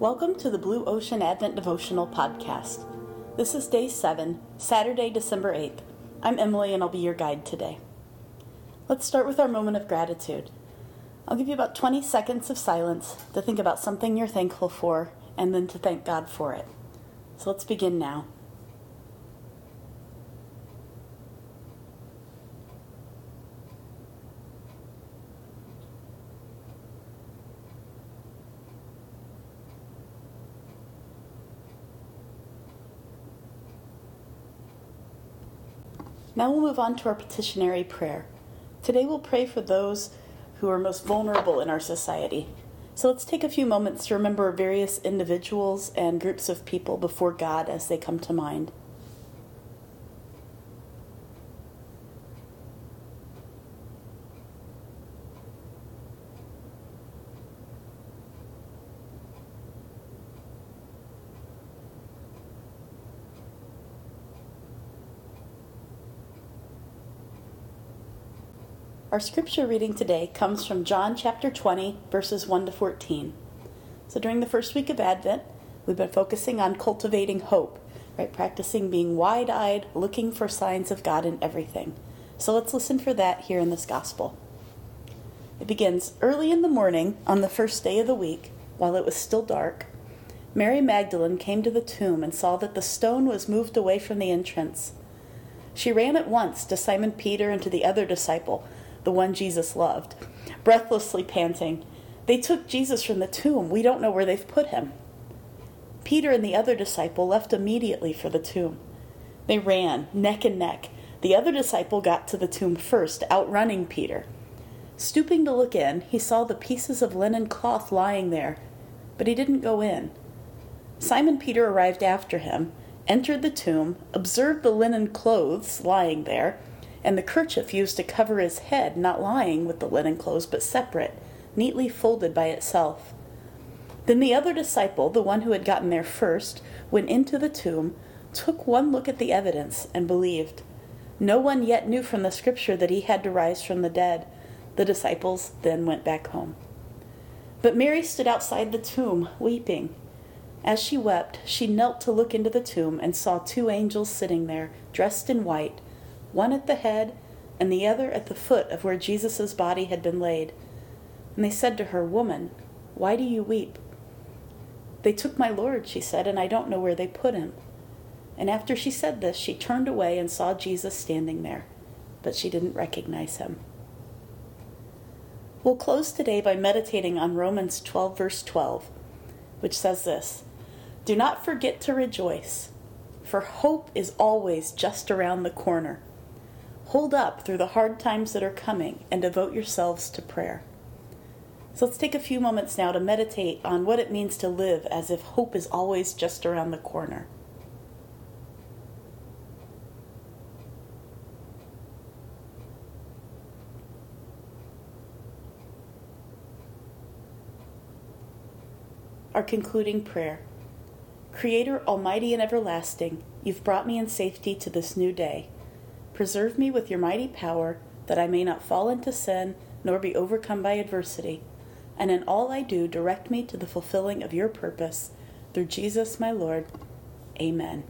Welcome to the Blue Ocean Advent Devotional Podcast. This is day 7, Saturday, December 8th. I'm Emily and I'll be your guide today. Let's start with our moment of gratitude. I'll give you about 20 seconds of silence to think about something you're thankful for and then to thank God for it. So let's begin now. Now we'll move on to our petitionary prayer. Today we'll pray for those who are most vulnerable in our society. So let's take a few moments to remember various individuals and groups of people before God as they come to mind. Our scripture reading today comes from John chapter 20, verses 1 to 14. So during the first week of Advent, we've been focusing on cultivating hope, right? Practicing being wide eyed, looking for signs of God in everything. So let's listen for that here in this gospel. It begins early in the morning on the first day of the week, while it was still dark. Mary Magdalene came to the tomb and saw that the stone was moved away from the entrance. She ran at once to Simon Peter and to the other disciple the one Jesus loved, breathlessly panting, They took Jesus from the tomb. We don't know where they've put him. Peter and the other disciple left immediately for the tomb. They ran, neck and neck. The other disciple got to the tomb first, outrunning Peter. Stooping to look in, he saw the pieces of linen cloth lying there, but he didn't go in. Simon Peter arrived after him, entered the tomb, observed the linen clothes lying there, and the kerchief used to cover his head not lying with the linen clothes but separate, neatly folded by itself. Then the other disciple, the one who had gotten there first, went into the tomb, took one look at the evidence, and believed. No one yet knew from the scripture that he had to rise from the dead. The disciples then went back home. But Mary stood outside the tomb, weeping. As she wept, she knelt to look into the tomb and saw two angels sitting there, dressed in white one at the head and the other at the foot of where Jesus' body had been laid. And they said to her, Woman, why do you weep? They took my Lord, she said, and I don't know where they put him. And after she said this, she turned away and saw Jesus standing there, but she didn't recognize him. We'll close today by meditating on Romans 12, verse 12, which says this Do not forget to rejoice, for hope is always just around the corner. Hold up through the hard times that are coming and devote yourselves to prayer. So let's take a few moments now to meditate on what it means to live as if hope is always just around the corner. Our concluding prayer Creator, Almighty and Everlasting, you've brought me in safety to this new day. Preserve me with your mighty power, that I may not fall into sin nor be overcome by adversity. And in all I do, direct me to the fulfilling of your purpose. Through Jesus my Lord. Amen.